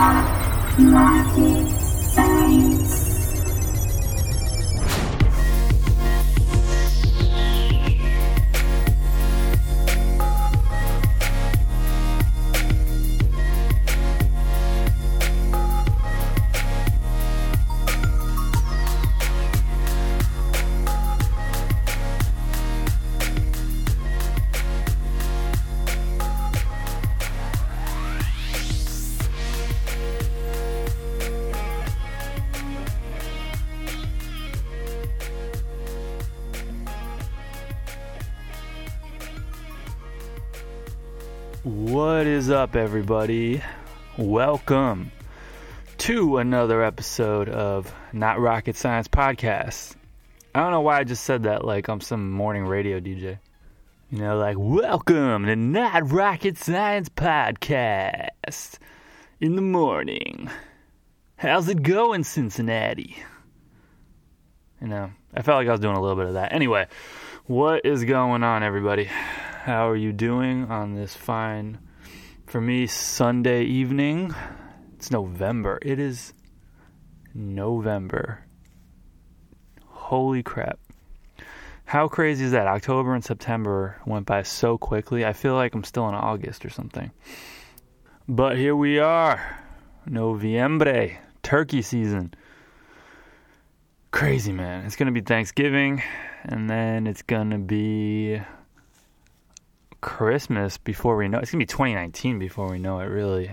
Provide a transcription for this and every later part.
What is up, everybody? Welcome to another episode of Not Rocket Science Podcast. I don't know why I just said that like I'm some morning radio DJ. You know, like, welcome to Not Rocket Science Podcast in the morning. How's it going, Cincinnati? You know, I felt like I was doing a little bit of that. Anyway, what is going on, everybody? How are you doing on this fine, for me, Sunday evening? It's November. It is November. Holy crap. How crazy is that? October and September went by so quickly. I feel like I'm still in August or something. But here we are. Noviembre, turkey season. Crazy, man. It's going to be Thanksgiving, and then it's going to be Christmas before we know it's gonna be 2019 before we know it. Really,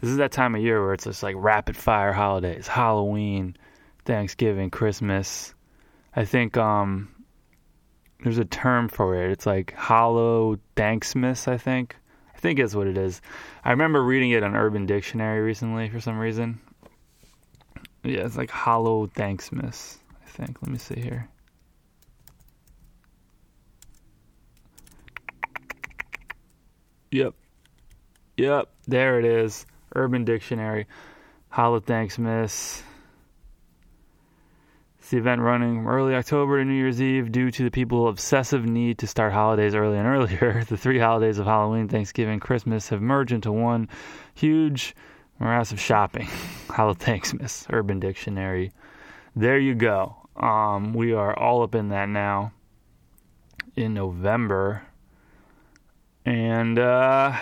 this is that time of year where it's just like rapid fire holidays: Halloween, Thanksgiving, Christmas. I think um, there's a term for it. It's like Hollow Thanksmas. I think. I think is what it is. I remember reading it on Urban Dictionary recently for some reason. Yeah, it's like Hollow Thanksmas. I think. Let me see here. Yep. Yep. There it is. Urban Dictionary. Holothanksmas. It's the event running from early October to New Year's Eve due to the people's obsessive need to start holidays early and earlier. The three holidays of Halloween, Thanksgiving, Christmas have merged into one huge morass of shopping. Holla, thanks, miss. Urban Dictionary. There you go. Um, we are all up in that now in November. And uh,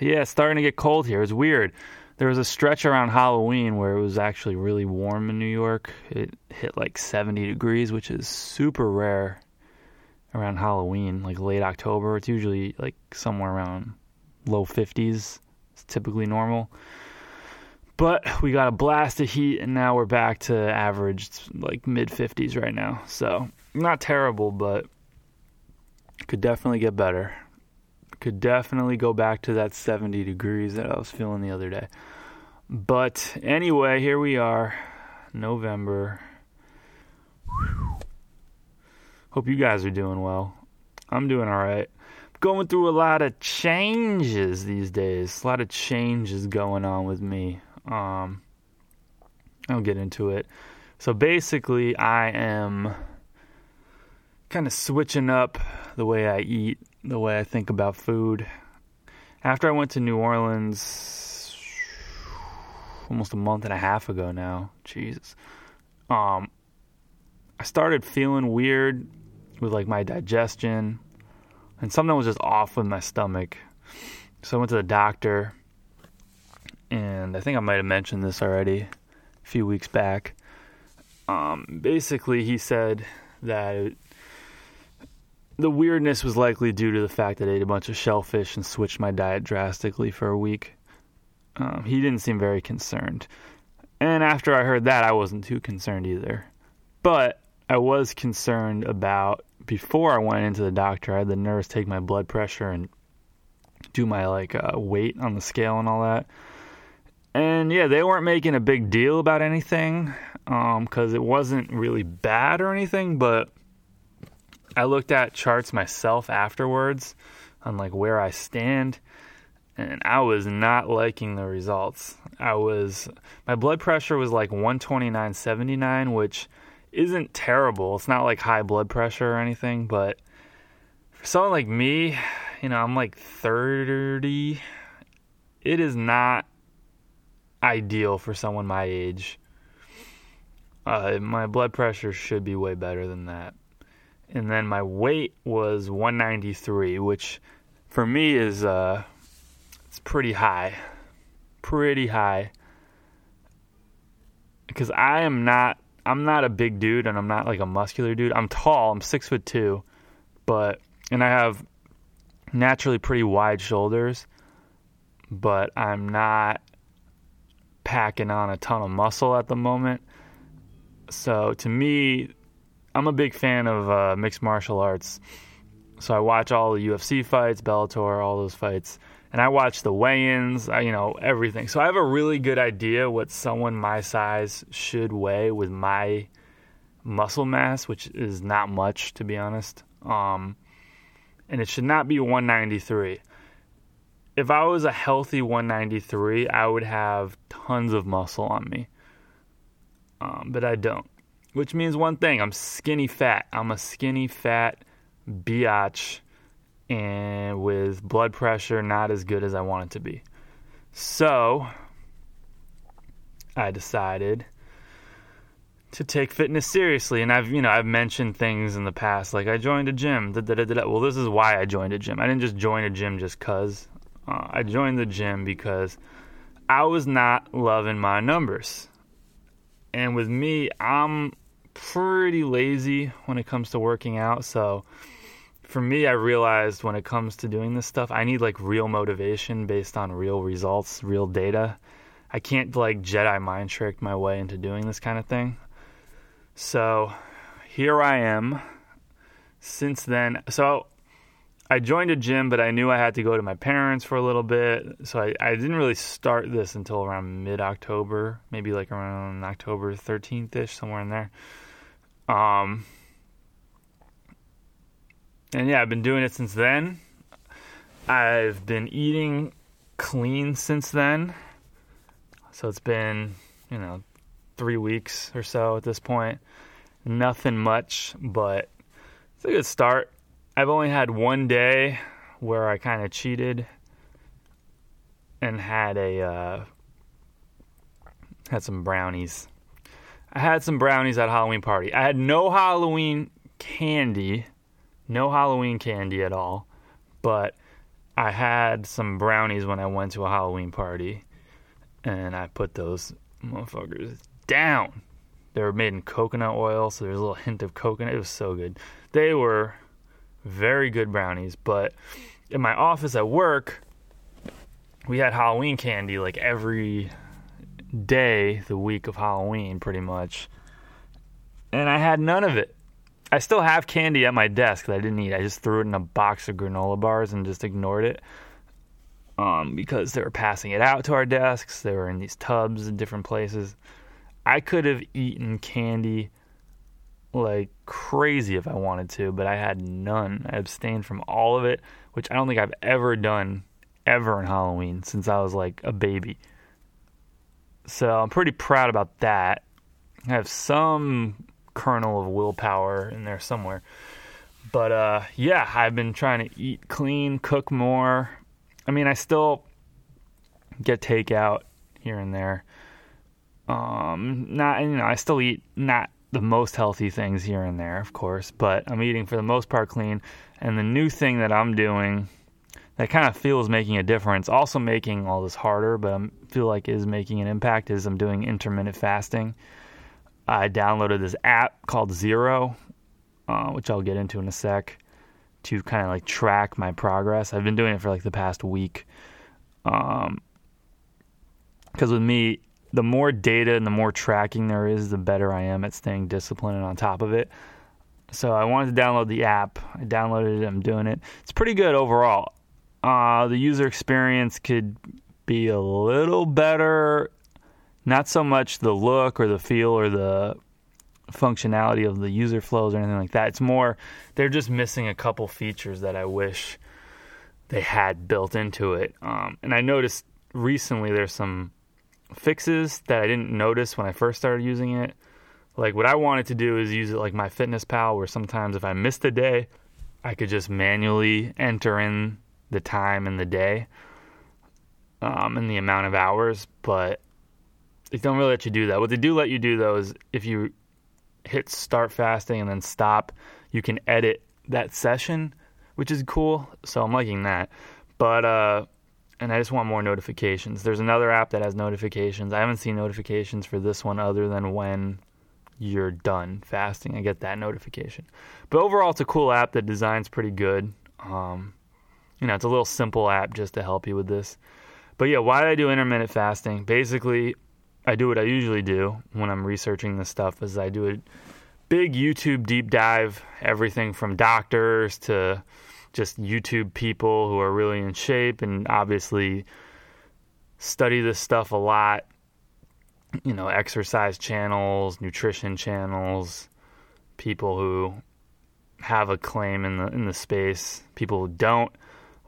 yeah, it's starting to get cold here. It's weird. There was a stretch around Halloween where it was actually really warm in New York. It hit like 70 degrees, which is super rare around Halloween, like late October. It's usually like somewhere around low 50s. It's typically normal. But we got a blast of heat, and now we're back to average like mid 50s right now. So not terrible, but could definitely get better could definitely go back to that 70 degrees that I was feeling the other day. But anyway, here we are, November. Whew. Hope you guys are doing well. I'm doing all right. Going through a lot of changes these days. A lot of changes going on with me. Um, I'll get into it. So basically, I am kind of switching up the way I eat the way I think about food. After I went to New Orleans almost a month and a half ago now, Jesus. Um I started feeling weird with like my digestion and something was just off with my stomach. So I went to the doctor and I think I might have mentioned this already a few weeks back. Um, basically, he said that the weirdness was likely due to the fact that I ate a bunch of shellfish and switched my diet drastically for a week. Um, he didn't seem very concerned. And after I heard that, I wasn't too concerned either. But I was concerned about before I went into the doctor. I had the nurse take my blood pressure and do my like uh, weight on the scale and all that. And yeah, they weren't making a big deal about anything because um, it wasn't really bad or anything, but I looked at charts myself afterwards on like where I stand and I was not liking the results. I was my blood pressure was like 129.79 which isn't terrible. It's not like high blood pressure or anything, but for someone like me, you know, I'm like 30. It is not ideal for someone my age. Uh, my blood pressure should be way better than that. And then my weight was 193, which for me is uh, it's pretty high, pretty high. Because I am not, I'm not a big dude, and I'm not like a muscular dude. I'm tall. I'm six foot two, but and I have naturally pretty wide shoulders, but I'm not packing on a ton of muscle at the moment. So to me, I'm a big fan of uh, mixed martial arts. So I watch all the UFC fights, Bellator, all those fights, and I watch the weigh-ins, you know, everything. So I have a really good idea what someone my size should weigh with my muscle mass, which is not much to be honest. Um, and it should not be 193. If I was a healthy 193, I would have tons of muscle on me. Um, but I don't. Which means one thing I'm skinny fat. I'm a skinny fat biatch and with blood pressure not as good as I want it to be. So I decided to take fitness seriously. And I've, you know, I've mentioned things in the past, like I joined a gym. Da, da, da, well, this is why I joined a gym. I didn't just join a gym just cause. Uh, I joined the gym because I was not loving my numbers. And with me, I'm pretty lazy when it comes to working out. So for me, I realized when it comes to doing this stuff, I need like real motivation based on real results, real data. I can't like Jedi mind trick my way into doing this kind of thing. So here I am. Since then, so I joined a gym, but I knew I had to go to my parents for a little bit. So I, I didn't really start this until around mid October, maybe like around October 13th ish, somewhere in there. Um, and yeah, I've been doing it since then. I've been eating clean since then. So it's been, you know, three weeks or so at this point. Nothing much, but it's a good start. I've only had one day where I kind of cheated and had a uh, had some brownies. I had some brownies at Halloween party. I had no Halloween candy, no Halloween candy at all, but I had some brownies when I went to a Halloween party, and I put those motherfuckers down. They were made in coconut oil, so there's a little hint of coconut. It was so good. They were very good brownies, but in my office at work, we had Halloween candy like every day the week of Halloween, pretty much. And I had none of it. I still have candy at my desk that I didn't eat. I just threw it in a box of granola bars and just ignored it. Um, because they were passing it out to our desks. They were in these tubs in different places. I could have eaten candy like crazy if I wanted to, but I had none. I abstained from all of it, which I don't think I've ever done ever in Halloween since I was like a baby. So I'm pretty proud about that. I have some kernel of willpower in there somewhere. But uh, yeah, I've been trying to eat clean, cook more. I mean, I still get takeout here and there. Um, not you know, I still eat not the most healthy things here and there, of course, but I'm eating for the most part clean. And the new thing that I'm doing that kind of feels making a difference, also making all this harder, but I feel like is making an impact, is I'm doing intermittent fasting. I downloaded this app called Zero, uh, which I'll get into in a sec, to kind of like track my progress. I've been doing it for like the past week. Um, because with me, the more data and the more tracking there is, the better I am at staying disciplined and on top of it. So I wanted to download the app. I downloaded it. I'm doing it. It's pretty good overall. Uh, the user experience could be a little better. Not so much the look or the feel or the functionality of the user flows or anything like that. It's more they're just missing a couple features that I wish they had built into it. Um, and I noticed recently there's some fixes that I didn't notice when I first started using it. Like what I wanted to do is use it like MyFitnessPal, where sometimes if I missed a day, I could just manually enter in the time and the day um, and the amount of hours. But they don't really let you do that. What they do let you do though is if you hit start fasting and then stop, you can edit that session, which is cool. So I'm liking that. But uh and I just want more notifications. There's another app that has notifications. I haven't seen notifications for this one other than when you're done fasting. I get that notification. But overall, it's a cool app. The design's pretty good. Um, you know, it's a little simple app just to help you with this. But yeah, why do I do intermittent fasting? Basically, I do what I usually do when I'm researching this stuff is I do a big YouTube deep dive, everything from doctors to just YouTube people who are really in shape and obviously study this stuff a lot. You know, exercise channels, nutrition channels, people who have a claim in the in the space, people who don't,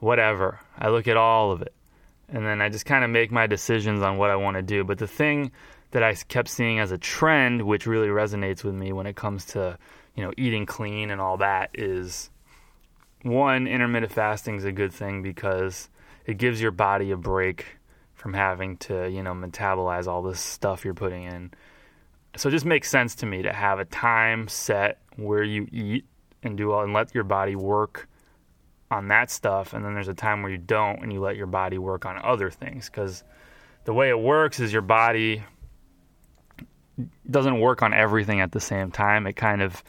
whatever. I look at all of it. And then I just kind of make my decisions on what I want to do. But the thing that I kept seeing as a trend, which really resonates with me when it comes to, you know, eating clean and all that is one, intermittent fasting is a good thing because it gives your body a break from having to, you know, metabolize all this stuff you're putting in. So it just makes sense to me to have a time set where you eat and do all and let your body work on that stuff and then there's a time where you don't and you let your body work on other things cuz the way it works is your body doesn't work on everything at the same time. It kind of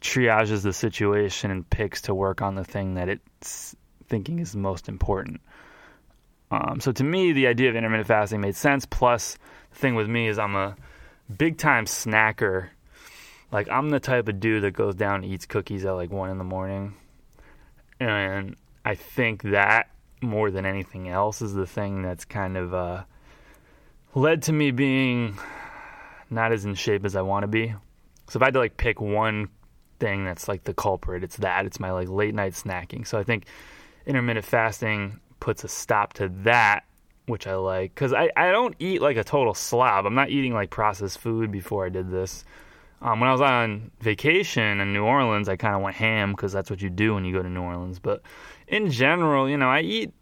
triages the situation and picks to work on the thing that it's thinking is most important. Um, so to me, the idea of intermittent fasting made sense. Plus, the thing with me is I'm a big time snacker. Like I'm the type of dude that goes down and eats cookies at like one in the morning, and I think that more than anything else is the thing that's kind of uh, led to me being not as in shape as I want to be. So if I had to like pick one thing that's like the culprit. It's that. It's my like late night snacking. So I think intermittent fasting puts a stop to that, which I like because I, I don't eat like a total slob. I'm not eating like processed food before I did this. Um, when I was on vacation in New Orleans, I kind of went ham because that's what you do when you go to New Orleans. But in general, you know, I eat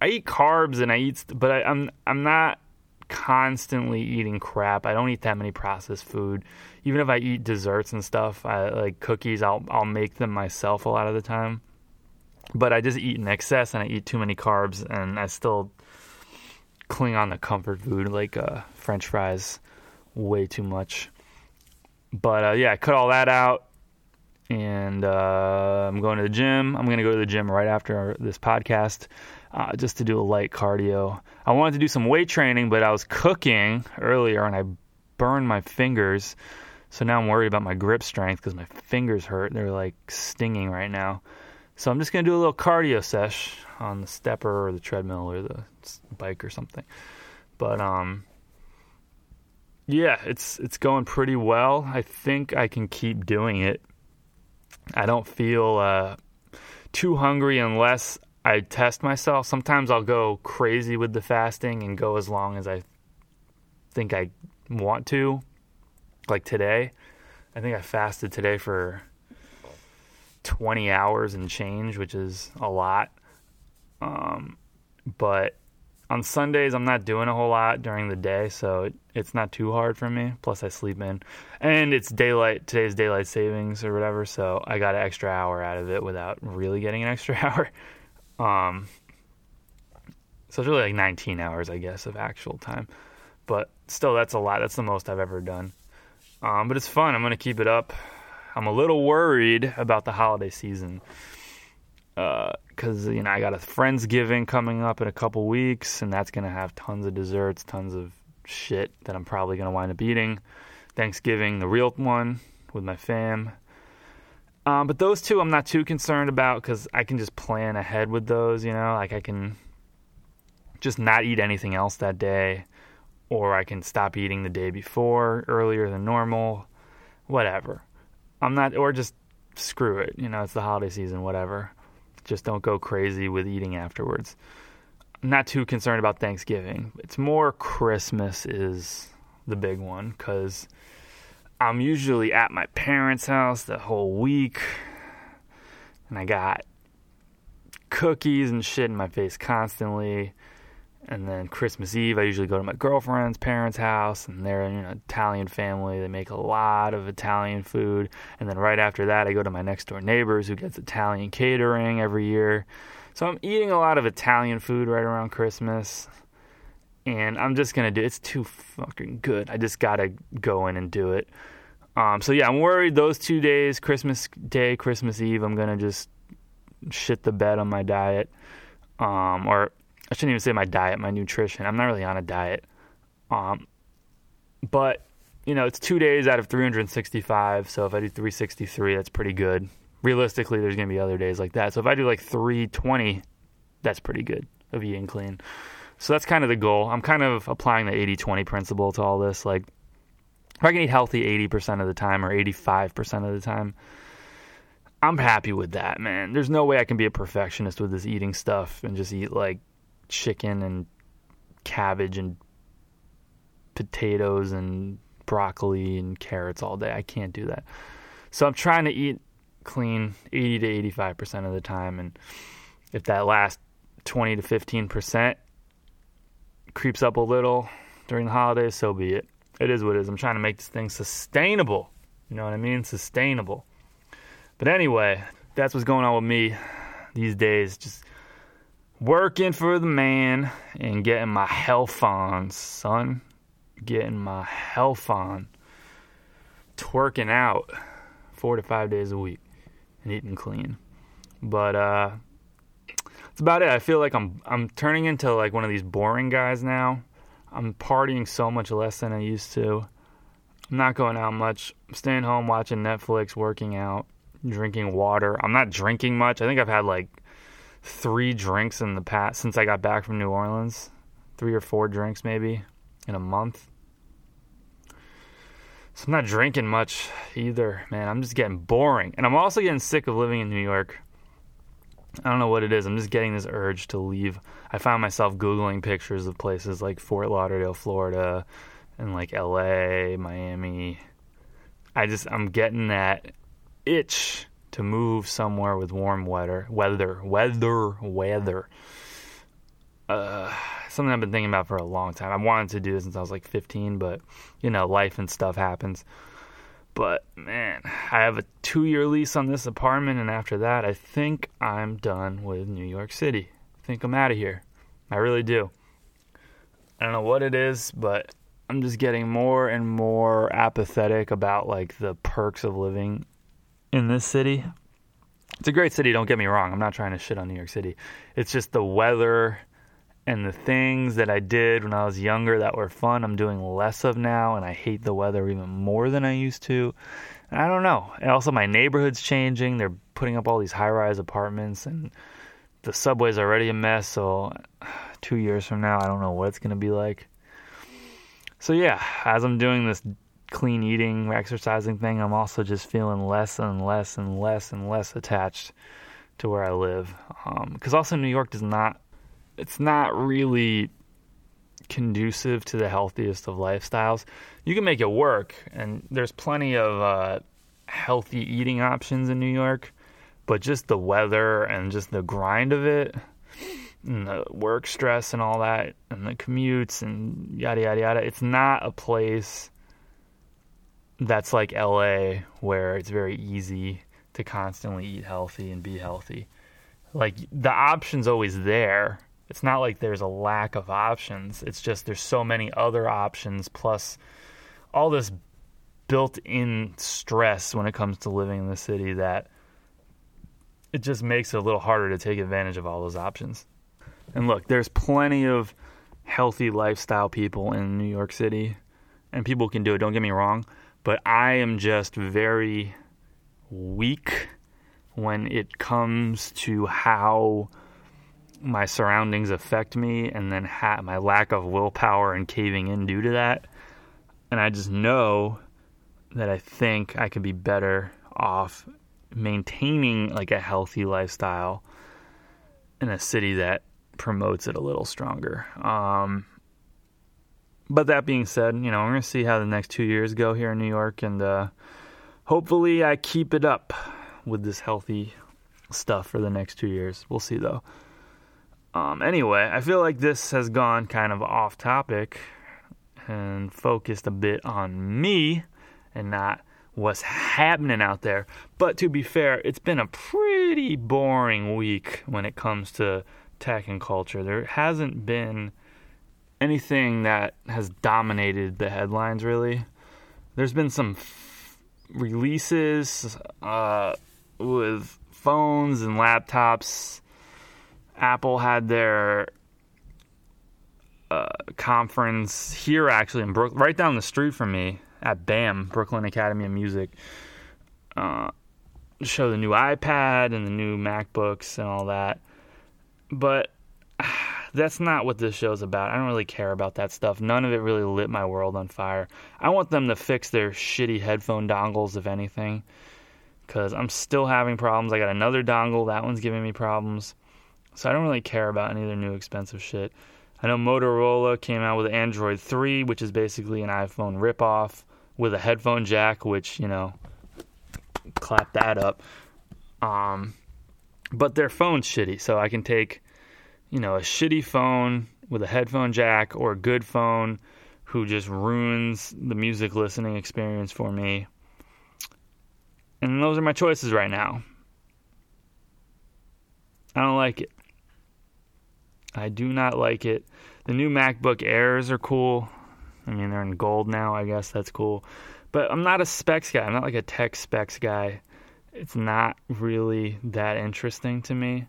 I eat carbs and I eat, but I, I'm I'm not constantly eating crap. I don't eat that many processed food. Even if I eat desserts and stuff, I like cookies, I'll I'll make them myself a lot of the time. But I just eat in excess and I eat too many carbs and I still cling on to comfort food like uh, french fries way too much. But uh, yeah, I cut all that out and uh, I'm going to the gym. I'm going to go to the gym right after this podcast uh, just to do a light cardio. I wanted to do some weight training, but I was cooking earlier and I burned my fingers. So now I'm worried about my grip strength because my fingers hurt. They're like stinging right now. So I'm just going to do a little cardio sesh on the stepper or the treadmill or the bike or something. But um yeah, it's it's going pretty well. I think I can keep doing it. I don't feel uh, too hungry unless I test myself. Sometimes I'll go crazy with the fasting and go as long as I think I want to. Like today, I think I fasted today for 20 hours and change, which is a lot. Um, but on Sundays, I'm not doing a whole lot during the day, so it, it's not too hard for me. Plus, I sleep in, and it's daylight. Today's daylight savings or whatever, so I got an extra hour out of it without really getting an extra hour. Um, so it's really like 19 hours, I guess, of actual time. But still, that's a lot. That's the most I've ever done. Um, but it's fun. I'm to keep it up. I'm a little worried about the holiday season because uh, you know I got a friendsgiving coming up in a couple weeks, and that's to have tons of desserts, tons of shit that I'm probably to wind up eating. Thanksgiving, the real one with my fam, um, but those two I'm not too concerned about because I can just plan ahead with those, you know, like I can just not eat anything else that day, or I can stop eating the day before earlier than normal, whatever. I'm not, or just screw it, you know, it's the holiday season, whatever. Just don't go crazy with eating afterwards. I'm not too concerned about Thanksgiving. It's more Christmas is the big one because I'm usually at my parents' house the whole week, and I got cookies and shit in my face constantly. And then Christmas Eve, I usually go to my girlfriend's parents' house, and they're know Italian family. They make a lot of Italian food. And then right after that, I go to my next door neighbors who gets Italian catering every year. So I'm eating a lot of Italian food right around Christmas. And I'm just gonna do it's too fucking good. I just gotta go in and do it. Um, so yeah, I'm worried those two days, Christmas Day, Christmas Eve, I'm gonna just shit the bed on my diet. Um, or I shouldn't even say my diet, my nutrition. I'm not really on a diet. Um, but you know, it's two days out of 365. So if I do 363, that's pretty good. Realistically, there's gonna be other days like that. So if I do like 320, that's pretty good of eating clean. So that's kind of the goal. I'm kind of applying the 80-20 principle to all this. Like, if I can eat healthy 80% of the time or 85% of the time, I'm happy with that, man. There's no way I can be a perfectionist with this eating stuff and just eat like chicken and cabbage and potatoes and broccoli and carrots all day. I can't do that. So I'm trying to eat clean 80 to 85% of the time and if that last 20 to 15% creeps up a little during the holidays, so be it. It is what it is. I'm trying to make this thing sustainable. You know what I mean? Sustainable. But anyway, that's what's going on with me these days. Just working for the man and getting my health on, son. Getting my health on. Twerking out four to five days a week and eating clean. But uh that's about it. I feel like I'm I'm turning into like one of these boring guys now. I'm partying so much less than I used to. I'm not going out much. I'm staying home watching Netflix, working out, drinking water. I'm not drinking much. I think I've had like three drinks in the past since I got back from New Orleans. Three or four drinks maybe in a month. So I'm not drinking much either, man. I'm just getting boring. And I'm also getting sick of living in New York. I don't know what it is. I'm just getting this urge to leave. I found myself Googling pictures of places like Fort Lauderdale, Florida, and like LA, Miami. I just, I'm getting that itch to move somewhere with warm weather, weather, weather, weather. Uh, something I've been thinking about for a long time. I wanted to do this since I was like 15, but you know, life and stuff happens. But man, I have a two year lease on this apartment, and after that, I think I'm done with New York City. I think I'm out of here. I really do. I don't know what it is, but I'm just getting more and more apathetic about like the perks of living in this city. It's a great city, don't get me wrong. I'm not trying to shit on New York City. It's just the weather and the things that I did when I was younger that were fun, I'm doing less of now, and I hate the weather even more than I used to. And I don't know. And also, my neighborhood's changing. They're putting up all these high rise apartments, and the subway's already a mess. So, two years from now, I don't know what it's going to be like. So, yeah, as I'm doing this clean eating, exercising thing, I'm also just feeling less and less and less and less attached to where I live. Because um, also, New York does not it's not really conducive to the healthiest of lifestyles. You can make it work, and there's plenty of uh, healthy eating options in New York, but just the weather and just the grind of it, and the work stress and all that, and the commutes and yada yada yada. It's not a place that's like LA where it's very easy to constantly eat healthy and be healthy. Like the option's always there it's not like there's a lack of options. It's just there's so many other options plus all this built-in stress when it comes to living in the city that it just makes it a little harder to take advantage of all those options. And look, there's plenty of healthy lifestyle people in New York City and people can do it, don't get me wrong, but I am just very weak when it comes to how my surroundings affect me and then ha- my lack of willpower and caving in due to that. And I just know that I think I could be better off maintaining like a healthy lifestyle in a city that promotes it a little stronger. Um, but that being said, you know, I'm going to see how the next two years go here in New York, and uh, hopefully I keep it up with this healthy stuff for the next two years. We'll see though. Um, anyway, I feel like this has gone kind of off topic and focused a bit on me and not what's happening out there. But to be fair, it's been a pretty boring week when it comes to tech and culture. There hasn't been anything that has dominated the headlines really. There's been some f- releases uh, with phones and laptops. Apple had their uh, conference here actually in Brooklyn, right down the street from me at BAM, Brooklyn Academy of Music. Uh, show the new iPad and the new MacBooks and all that. But that's not what this show's about. I don't really care about that stuff. None of it really lit my world on fire. I want them to fix their shitty headphone dongles, if anything, because I'm still having problems. I got another dongle, that one's giving me problems. So I don't really care about any of their new expensive shit. I know Motorola came out with Android 3, which is basically an iPhone ripoff with a headphone jack, which, you know, clap that up. Um, but their phone's shitty, so I can take, you know, a shitty phone with a headphone jack or a good phone who just ruins the music listening experience for me. And those are my choices right now. I don't like it. I do not like it. The new MacBook Airs are cool. I mean, they're in gold now, I guess that's cool. But I'm not a specs guy. I'm not like a tech specs guy. It's not really that interesting to me.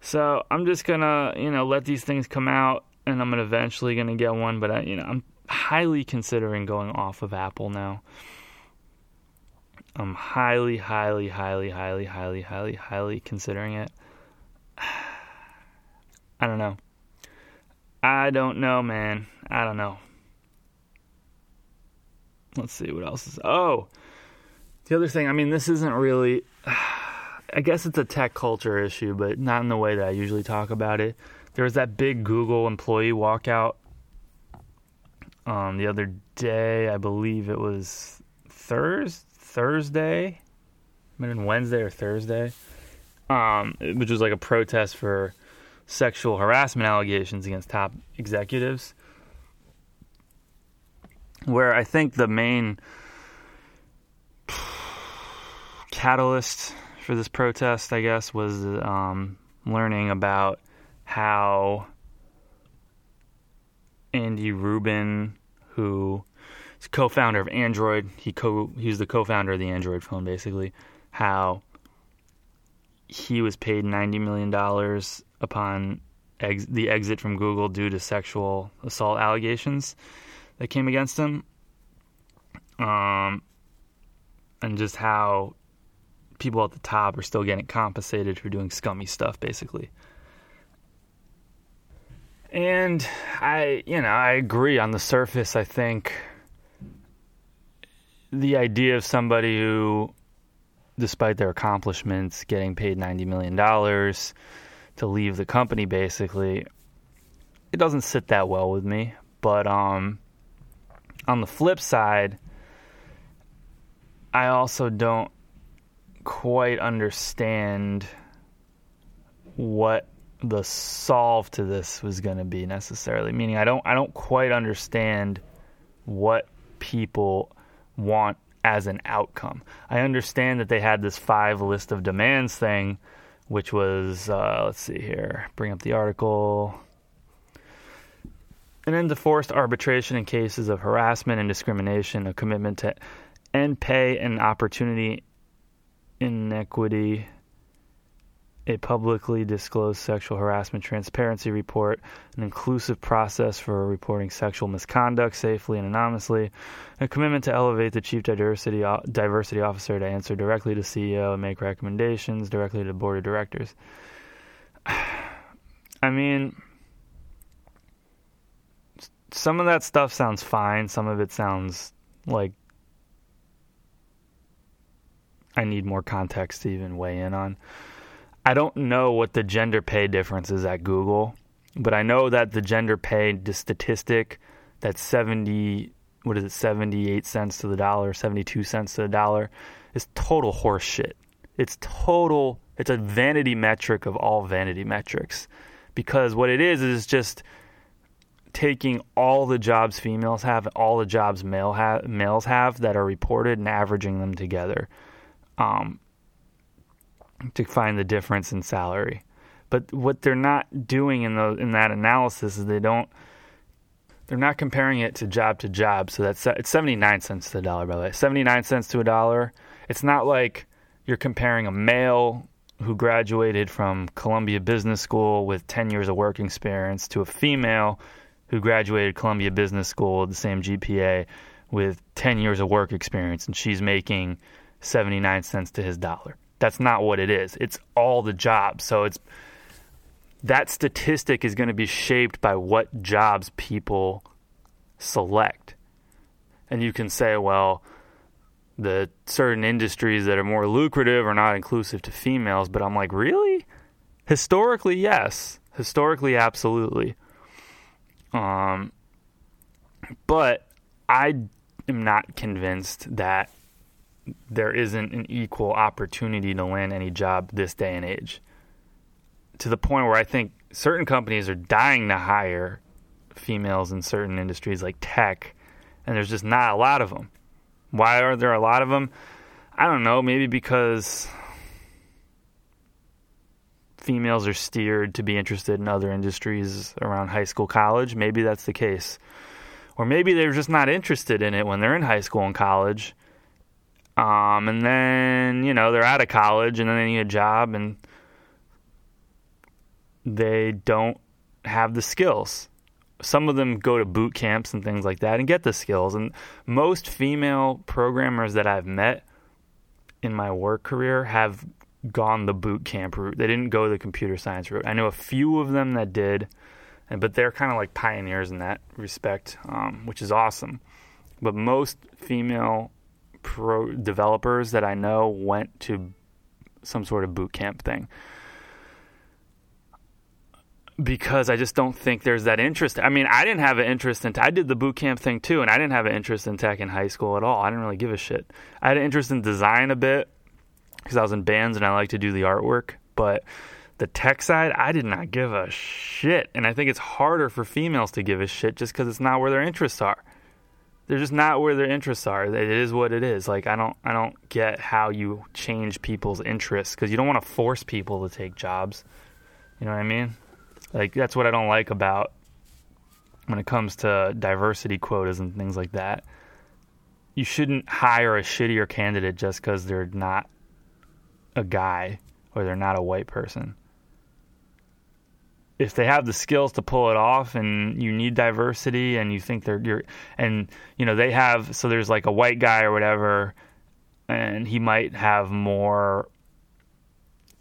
So I'm just gonna, you know, let these things come out, and I'm eventually gonna get one. But I, you know, I'm highly considering going off of Apple now. I'm highly, highly, highly, highly, highly, highly, highly considering it. I don't know. I don't know, man. I don't know. Let's see what else is. Oh, the other thing. I mean, this isn't really. I guess it's a tech culture issue, but not in the way that I usually talk about it. There was that big Google employee walkout um, the other day. I believe it was Thursday. Thursday, I mean Wednesday or Thursday, um, which was like a protest for sexual harassment allegations against top executives. Where I think the main catalyst for this protest, I guess, was um, learning about how Andy Rubin, who is co-founder of Android, he co he's the co-founder of the Android phone, basically, how he was paid ninety million dollars upon ex- the exit from Google due to sexual assault allegations that came against him. Um, and just how people at the top are still getting compensated for doing scummy stuff, basically. And I, you know, I agree on the surface. I think the idea of somebody who, despite their accomplishments, getting paid $90 million to leave the company basically it doesn't sit that well with me but um on the flip side I also don't quite understand what the solve to this was going to be necessarily meaning I don't I don't quite understand what people want as an outcome. I understand that they had this five list of demands thing which was, uh, let's see here, bring up the article. An end to forced arbitration in cases of harassment and discrimination, a commitment to end pay and opportunity inequity a publicly disclosed sexual harassment transparency report, an inclusive process for reporting sexual misconduct safely and anonymously, a commitment to elevate the chief diversity diversity officer to answer directly to CEO and make recommendations directly to the board of directors. I mean, some of that stuff sounds fine. Some of it sounds like I need more context to even weigh in on. I don't know what the gender pay difference is at Google, but I know that the gender pay statistic that's 70 what is it 78 cents to the dollar, 72 cents to the dollar is total horseshit. It's total it's a vanity metric of all vanity metrics because what it is is just taking all the jobs females have, all the jobs male ha- males have that are reported, and averaging them together um, to find the difference in salary. But what they're not doing in the in that analysis is they don't they're not comparing it to job to job. So that's it's 79 cents to the dollar by the way. 79 cents to a dollar. It's not like you're comparing a male who graduated from Columbia Business School with 10 years of work experience to a female who graduated Columbia Business School with the same GPA with 10 years of work experience and she's making 79 cents to his dollar. That's not what it is. It's all the jobs. So it's that statistic is going to be shaped by what jobs people select. And you can say, well, the certain industries that are more lucrative are not inclusive to females, but I'm like, really? Historically, yes. Historically, absolutely. Um, but I am not convinced that there isn't an equal opportunity to land any job this day and age. To the point where I think certain companies are dying to hire females in certain industries like tech, and there's just not a lot of them. Why are there a lot of them? I don't know. Maybe because females are steered to be interested in other industries around high school, college. Maybe that's the case. Or maybe they're just not interested in it when they're in high school and college. Um, and then, you know, they're out of college and then they need a job and they don't have the skills. Some of them go to boot camps and things like that and get the skills. And most female programmers that I've met in my work career have gone the boot camp route. They didn't go the computer science route. I know a few of them that did, but they're kind of like pioneers in that respect, um, which is awesome. But most female pro developers that I know went to some sort of boot camp thing because I just don't think there's that interest. I mean, I didn't have an interest in. I did the boot camp thing too, and I didn't have an interest in tech in high school at all. I didn't really give a shit. I had an interest in design a bit because I was in bands and I like to do the artwork, but the tech side, I did not give a shit. And I think it's harder for females to give a shit just because it's not where their interests are. They're just not where their interests are. It is what it is. Like I don't, I don't get how you change people's interests because you don't want to force people to take jobs. You know what I mean? Like that's what I don't like about when it comes to diversity quotas and things like that. You shouldn't hire a shittier candidate just because they're not a guy or they're not a white person. If they have the skills to pull it off and you need diversity and you think they're you're and you know they have so there's like a white guy or whatever and he might have more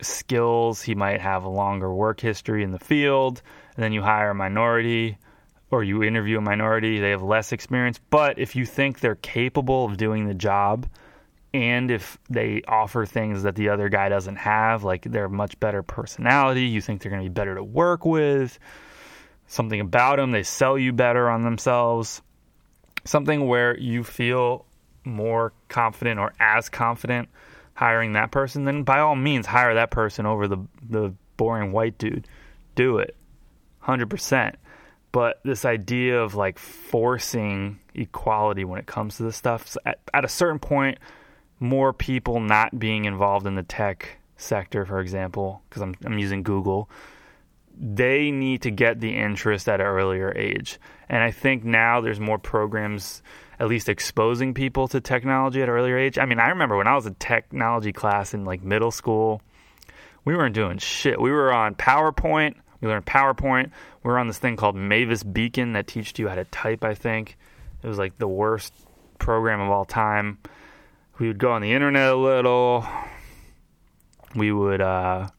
skills, he might have a longer work history in the field, and then you hire a minority or you interview a minority, they have less experience, but if you think they're capable of doing the job, and if they offer things that the other guy doesn't have, like they're much better personality, you think they're going to be better to work with, something about them, they sell you better on themselves, something where you feel more confident or as confident hiring that person, then by all means hire that person over the the boring white dude. Do it. 100%. But this idea of like forcing equality when it comes to this stuff at, at a certain point more people not being involved in the tech sector, for example, because I'm, I'm using Google, they need to get the interest at an earlier age. And I think now there's more programs, at least exposing people to technology at an earlier age. I mean, I remember when I was in technology class in like middle school, we weren't doing shit. We were on PowerPoint. We learned PowerPoint. We were on this thing called Mavis Beacon that taught you how to type, I think. It was like the worst program of all time we would go on the internet a little. We would uh,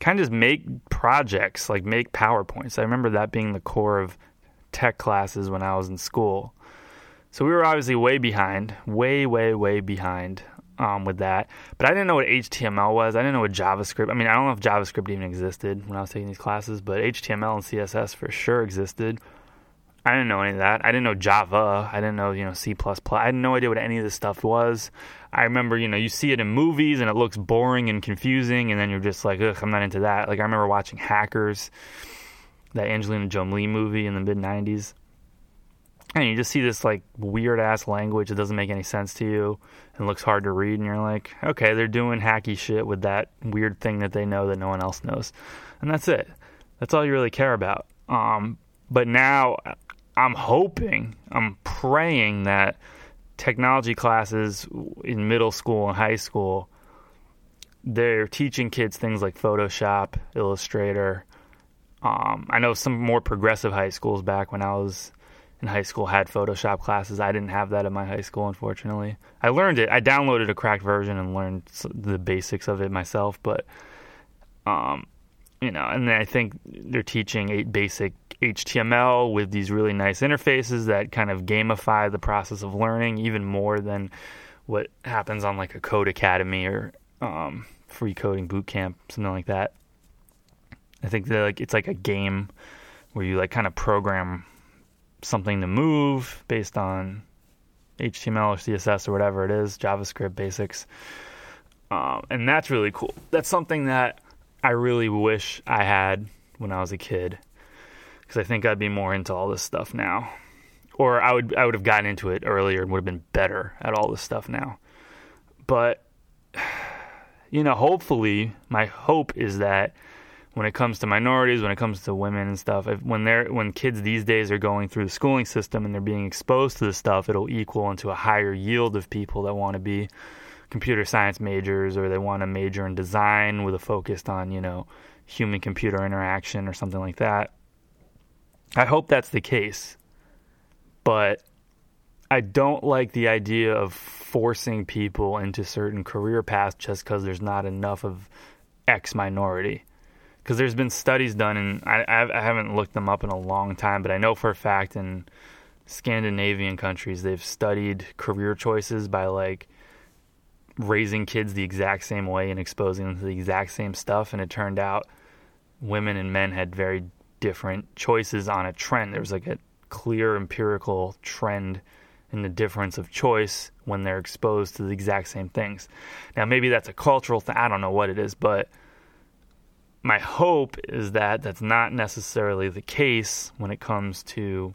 kind of just make projects, like make PowerPoints. I remember that being the core of tech classes when I was in school. So we were obviously way behind, way, way, way behind um, with that. But I didn't know what HTML was. I didn't know what JavaScript. I mean, I don't know if JavaScript even existed when I was taking these classes, but HTML and CSS for sure existed. I didn't know any of that. I didn't know Java. I didn't know, you know, C++. I had no idea what any of this stuff was. I remember, you know, you see it in movies and it looks boring and confusing, and then you're just like, ugh, I'm not into that. Like, I remember watching Hackers, that Angelina Jolie movie in the mid 90s. And you just see this, like, weird ass language that doesn't make any sense to you and looks hard to read, and you're like, okay, they're doing hacky shit with that weird thing that they know that no one else knows. And that's it. That's all you really care about. Um, but now I'm hoping, I'm praying that technology classes in middle school and high school they're teaching kids things like Photoshop, Illustrator. Um, I know some more progressive high schools back when I was in high school had Photoshop classes. I didn't have that at my high school, unfortunately. I learned it. I downloaded a cracked version and learned the basics of it myself, but um, you know, and I think they're teaching a basic HTML with these really nice interfaces that kind of gamify the process of learning even more than what happens on like a Codecademy or um, free coding boot camp, something like that. I think that like it's like a game where you like kind of program something to move based on HTML or CSS or whatever it is, JavaScript basics. Um, and that's really cool. That's something that I really wish I had when I was a kid because I think I'd be more into all this stuff now, or I would I would have gotten into it earlier and would have been better at all this stuff now. But you know, hopefully, my hope is that when it comes to minorities, when it comes to women and stuff, if, when they're when kids these days are going through the schooling system and they're being exposed to this stuff, it'll equal into a higher yield of people that want to be computer science majors or they want to major in design with a focus on, you know, human computer interaction or something like that. I hope that's the case. But I don't like the idea of forcing people into certain career paths just because there's not enough of X minority. Because there's been studies done, and I, I haven't looked them up in a long time, but I know for a fact in Scandinavian countries they've studied career choices by like raising kids the exact same way and exposing them to the exact same stuff. And it turned out women and men had very different choices on a trend. There was like a clear empirical trend in the difference of choice when they're exposed to the exact same things. Now, maybe that's a cultural thing. I don't know what it is, but my hope is that that's not necessarily the case when it comes to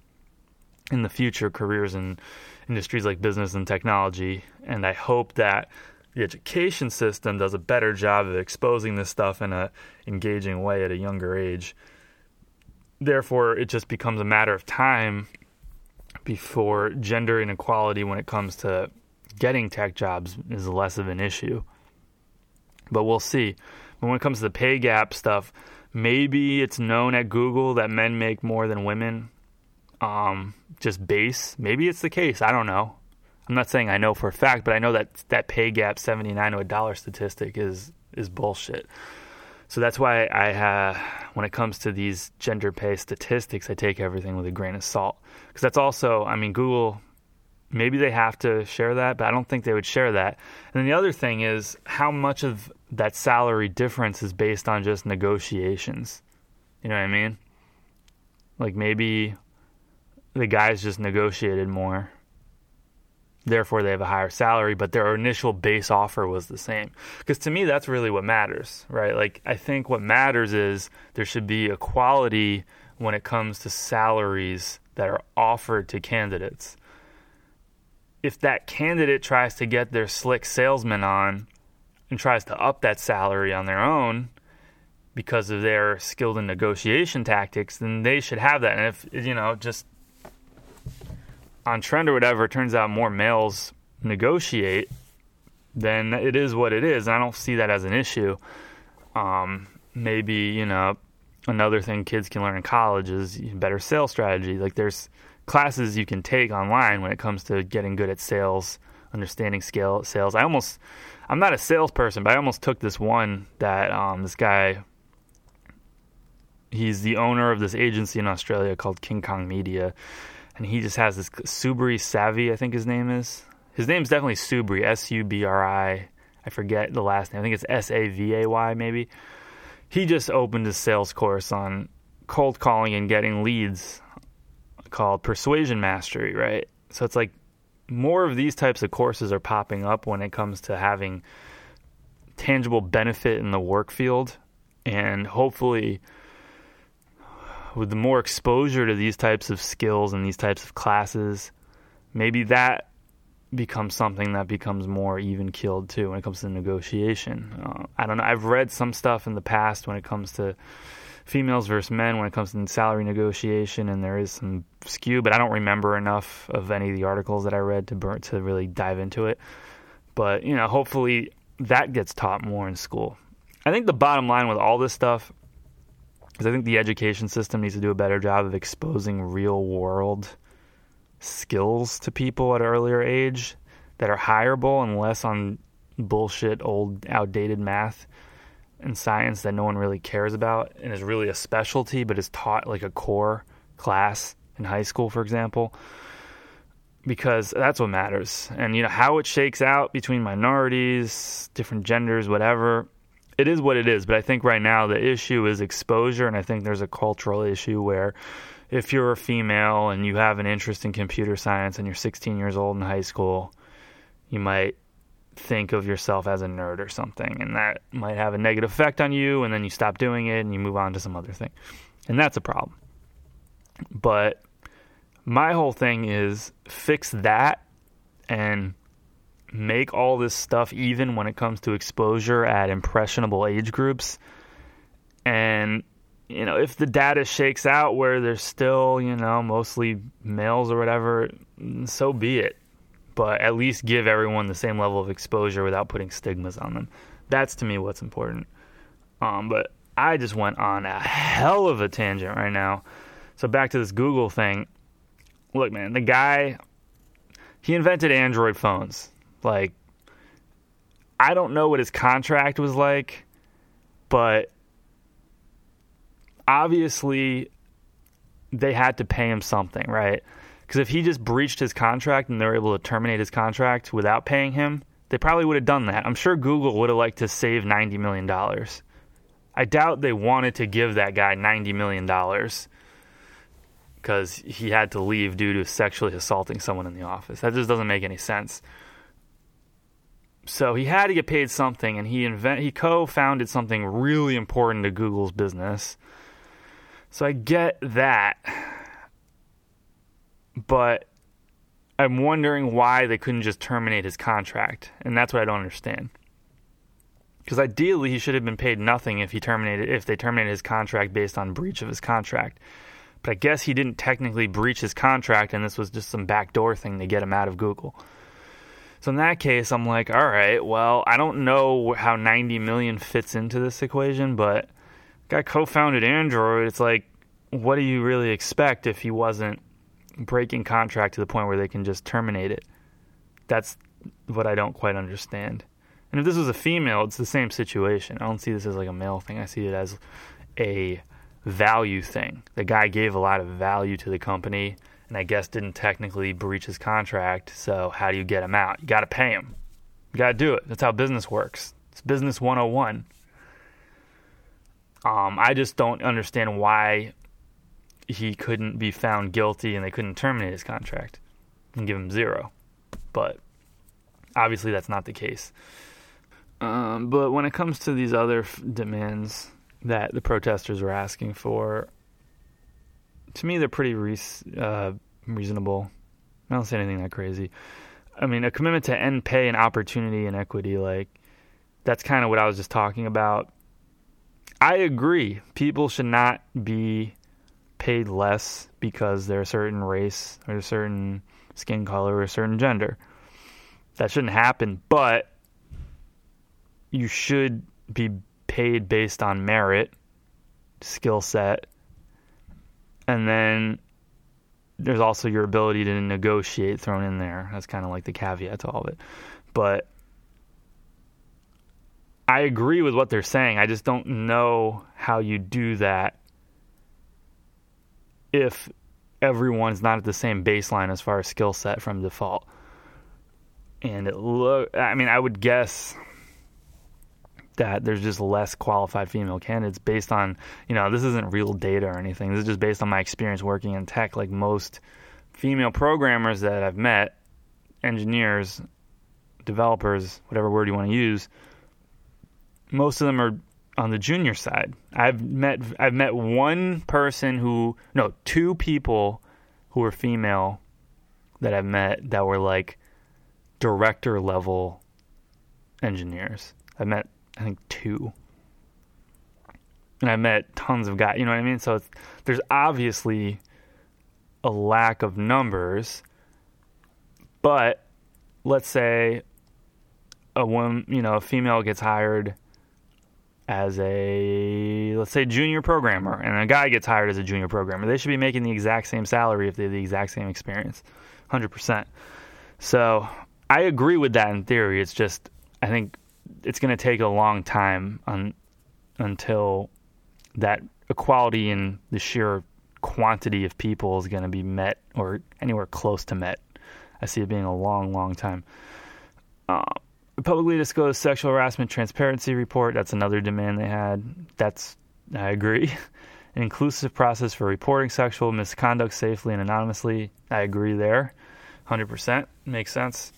in the future careers in industries like business and technology. And I hope that the education system does a better job of exposing this stuff in a engaging way at a younger age. Therefore, it just becomes a matter of time before gender inequality when it comes to getting tech jobs is less of an issue. But we'll see. When it comes to the pay gap stuff, maybe it's known at Google that men make more than women. Um, just base. Maybe it's the case. I don't know. I'm not saying I know for a fact, but I know that that pay gap 79 to a dollar statistic is is bullshit. So that's why I uh, when it comes to these gender pay statistics, I take everything with a grain of salt because that's also, I mean, Google maybe they have to share that, but I don't think they would share that. And then the other thing is how much of that salary difference is based on just negotiations. You know what I mean? Like maybe the guys just negotiated more therefore they have a higher salary, but their initial base offer was the same. Because to me, that's really what matters, right? Like, I think what matters is there should be equality when it comes to salaries that are offered to candidates. If that candidate tries to get their slick salesman on and tries to up that salary on their own because of their skilled in negotiation tactics, then they should have that. And if, you know, just on trend or whatever, it turns out more males negotiate, then it is what it is. And I don't see that as an issue. Um, maybe you know another thing kids can learn in college is better sales strategy. Like there's classes you can take online when it comes to getting good at sales, understanding scale sales. I almost I'm not a salesperson, but I almost took this one that um, this guy. He's the owner of this agency in Australia called King Kong Media, and he just has this Subri Savvy, I think his name is. His name's definitely Subri, S U B R I. I forget the last name. I think it's S A V A Y maybe. He just opened a sales course on cold calling and getting leads called Persuasion Mastery, right? So it's like more of these types of courses are popping up when it comes to having tangible benefit in the work field and hopefully with the more exposure to these types of skills and these types of classes maybe that becomes something that becomes more even keeled too when it comes to negotiation. Uh, i don't know. I've read some stuff in the past when it comes to females versus men when it comes to salary negotiation and there is some skew but i don't remember enough of any of the articles that i read to burn, to really dive into it. But you know hopefully that gets taught more in school. I think the bottom line with all this stuff is I think the education system needs to do a better job of exposing real world skills to people at an earlier age that are hireable and less on bullshit old outdated math and science that no one really cares about and is really a specialty but is taught like a core class in high school for example because that's what matters. And you know how it shakes out between minorities, different genders, whatever. It is what it is, but I think right now the issue is exposure and I think there's a cultural issue where if you're a female and you have an interest in computer science and you're 16 years old in high school, you might think of yourself as a nerd or something and that might have a negative effect on you and then you stop doing it and you move on to some other thing. And that's a problem. But my whole thing is fix that and make all this stuff even when it comes to exposure at impressionable age groups. And, you know, if the data shakes out where there's still, you know, mostly males or whatever, so be it. But at least give everyone the same level of exposure without putting stigmas on them. That's to me what's important. Um, but I just went on a hell of a tangent right now. So back to this Google thing look, man, the guy he invented Android phones. Like I don't know what his contract was like, but obviously they had to pay him something, right? Because if he just breached his contract and they were able to terminate his contract without paying him, they probably would have done that. I'm sure Google would have liked to save $90 million. I doubt they wanted to give that guy $90 million because he had to leave due to sexually assaulting someone in the office. That just doesn't make any sense. So he had to get paid something, and he invent he co-founded something really important to Google's business. So I get that, but I'm wondering why they couldn't just terminate his contract, and that's what I don't understand. Because ideally, he should have been paid nothing if he terminated if they terminated his contract based on breach of his contract. But I guess he didn't technically breach his contract, and this was just some backdoor thing to get him out of Google. So in that case, I'm like, all right, well, I don't know how 90 million fits into this equation, but guy co-founded Android. It's like, what do you really expect if he wasn't breaking contract to the point where they can just terminate it? That's what I don't quite understand. And if this was a female, it's the same situation. I don't see this as like a male thing. I see it as a value thing. The guy gave a lot of value to the company and I guess didn't technically breach his contract. So, how do you get him out? You got to pay him. You got to do it. That's how business works. It's business 101. Um, I just don't understand why he couldn't be found guilty and they couldn't terminate his contract and give him zero. But obviously, that's not the case. Um, but when it comes to these other f- demands, that the protesters were asking for, to me, they're pretty re- uh, reasonable. I don't say anything that crazy. I mean, a commitment to end pay and opportunity and equity, like, that's kind of what I was just talking about. I agree. People should not be paid less because they're a certain race or a certain skin color or a certain gender. That shouldn't happen, but you should be paid based on merit, skill set, and then there's also your ability to negotiate thrown in there. That's kind of like the caveat to all of it. But I agree with what they're saying. I just don't know how you do that if everyone's not at the same baseline as far as skill set from default. And it look I mean I would guess that there's just less qualified female candidates based on, you know, this isn't real data or anything. This is just based on my experience working in tech. Like most female programmers that I've met, engineers, developers, whatever word you want to use, most of them are on the junior side. I've met I've met one person who no, two people who were female that I've met that were like director level engineers. I met I think two. And I met tons of guys, you know what I mean? So there's obviously a lack of numbers, but let's say a woman, you know, a female gets hired as a let's say junior programmer and a guy gets hired as a junior programmer they should be making the exact same salary if they have the exact same experience 100% so i agree with that in theory it's just i think it's going to take a long time until that equality in the sheer quantity of people is going to be met or anywhere close to met i see it being a long long time uh, publicly disclosed sexual harassment transparency report. That's another demand they had. That's I agree. An inclusive process for reporting sexual misconduct safely and anonymously. I agree there. 100% makes sense.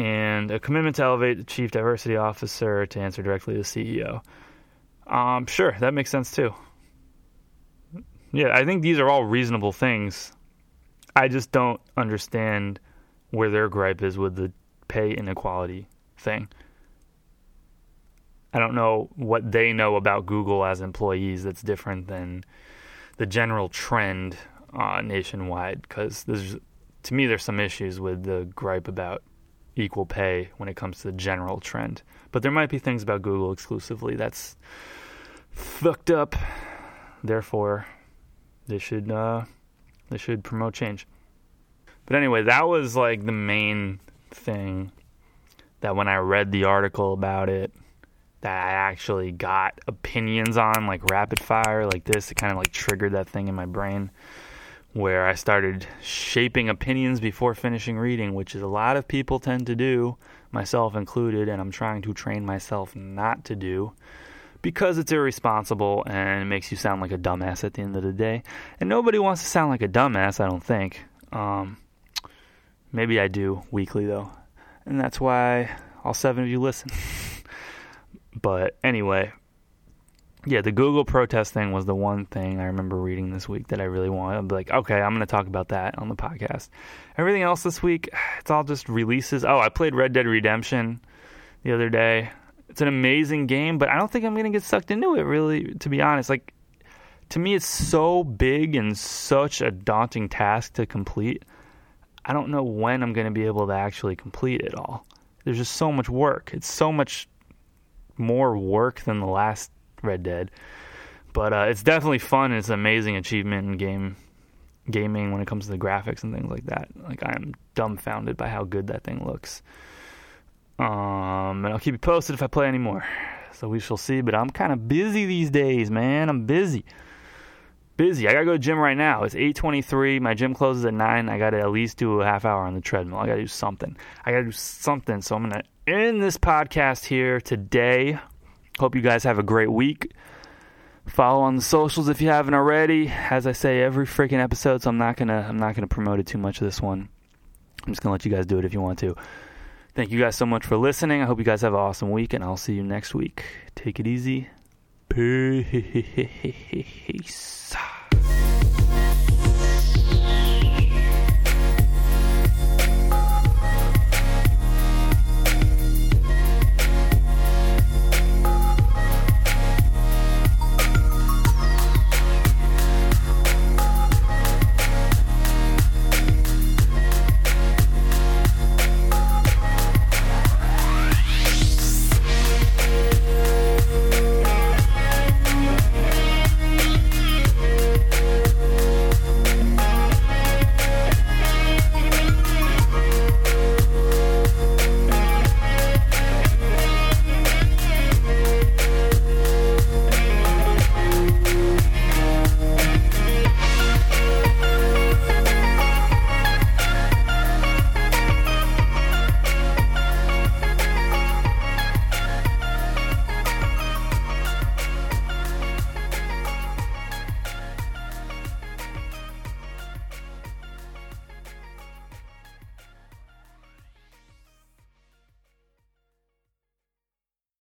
And a commitment to elevate the chief diversity officer to answer directly to the CEO. Um, sure, that makes sense too. Yeah, I think these are all reasonable things. I just don't understand where their gripe is with the pay inequality thing. I don't know what they know about Google as employees that's different than the general trend uh, nationwide. Because to me, there's some issues with the gripe about equal pay when it comes to the general trend. But there might be things about Google exclusively that's fucked up. Therefore, they should uh, they should promote change. But anyway, that was like the main thing that when I read the article about it, that I actually got opinions on, like rapid fire, like this. It kind of like triggered that thing in my brain where I started shaping opinions before finishing reading, which is a lot of people tend to do, myself included, and I'm trying to train myself not to do because it's irresponsible and it makes you sound like a dumbass at the end of the day. And nobody wants to sound like a dumbass, I don't think. Um, maybe I do weekly though and that's why all seven of you listen. but anyway, yeah, the Google protest thing was the one thing I remember reading this week that I really wanted. I'm like, okay, I'm going to talk about that on the podcast. Everything else this week, it's all just releases. Oh, I played Red Dead Redemption the other day. It's an amazing game, but I don't think I'm going to get sucked into it, really, to be honest. Like, to me, it's so big and such a daunting task to complete. I don't know when I'm going to be able to actually complete it all. There's just so much work. It's so much more work than the last Red Dead, but uh, it's definitely fun. it's an amazing achievement in game gaming when it comes to the graphics and things like that. Like I am dumbfounded by how good that thing looks. Um, and I'll keep you posted if I play any more. So we shall see. But I'm kind of busy these days, man. I'm busy busy. I gotta go to gym right now. It's 8:23. My gym closes at nine. I gotta at least do a half hour on the treadmill. I gotta do something. I gotta do something. So I'm gonna end this podcast here today. Hope you guys have a great week. Follow on the socials if you haven't already. As I say every freaking episode, so I'm not gonna I'm not gonna promote it too much of this one. I'm just gonna let you guys do it if you want to. Thank you guys so much for listening. I hope you guys have an awesome week, and I'll see you next week. Take it easy. Peace.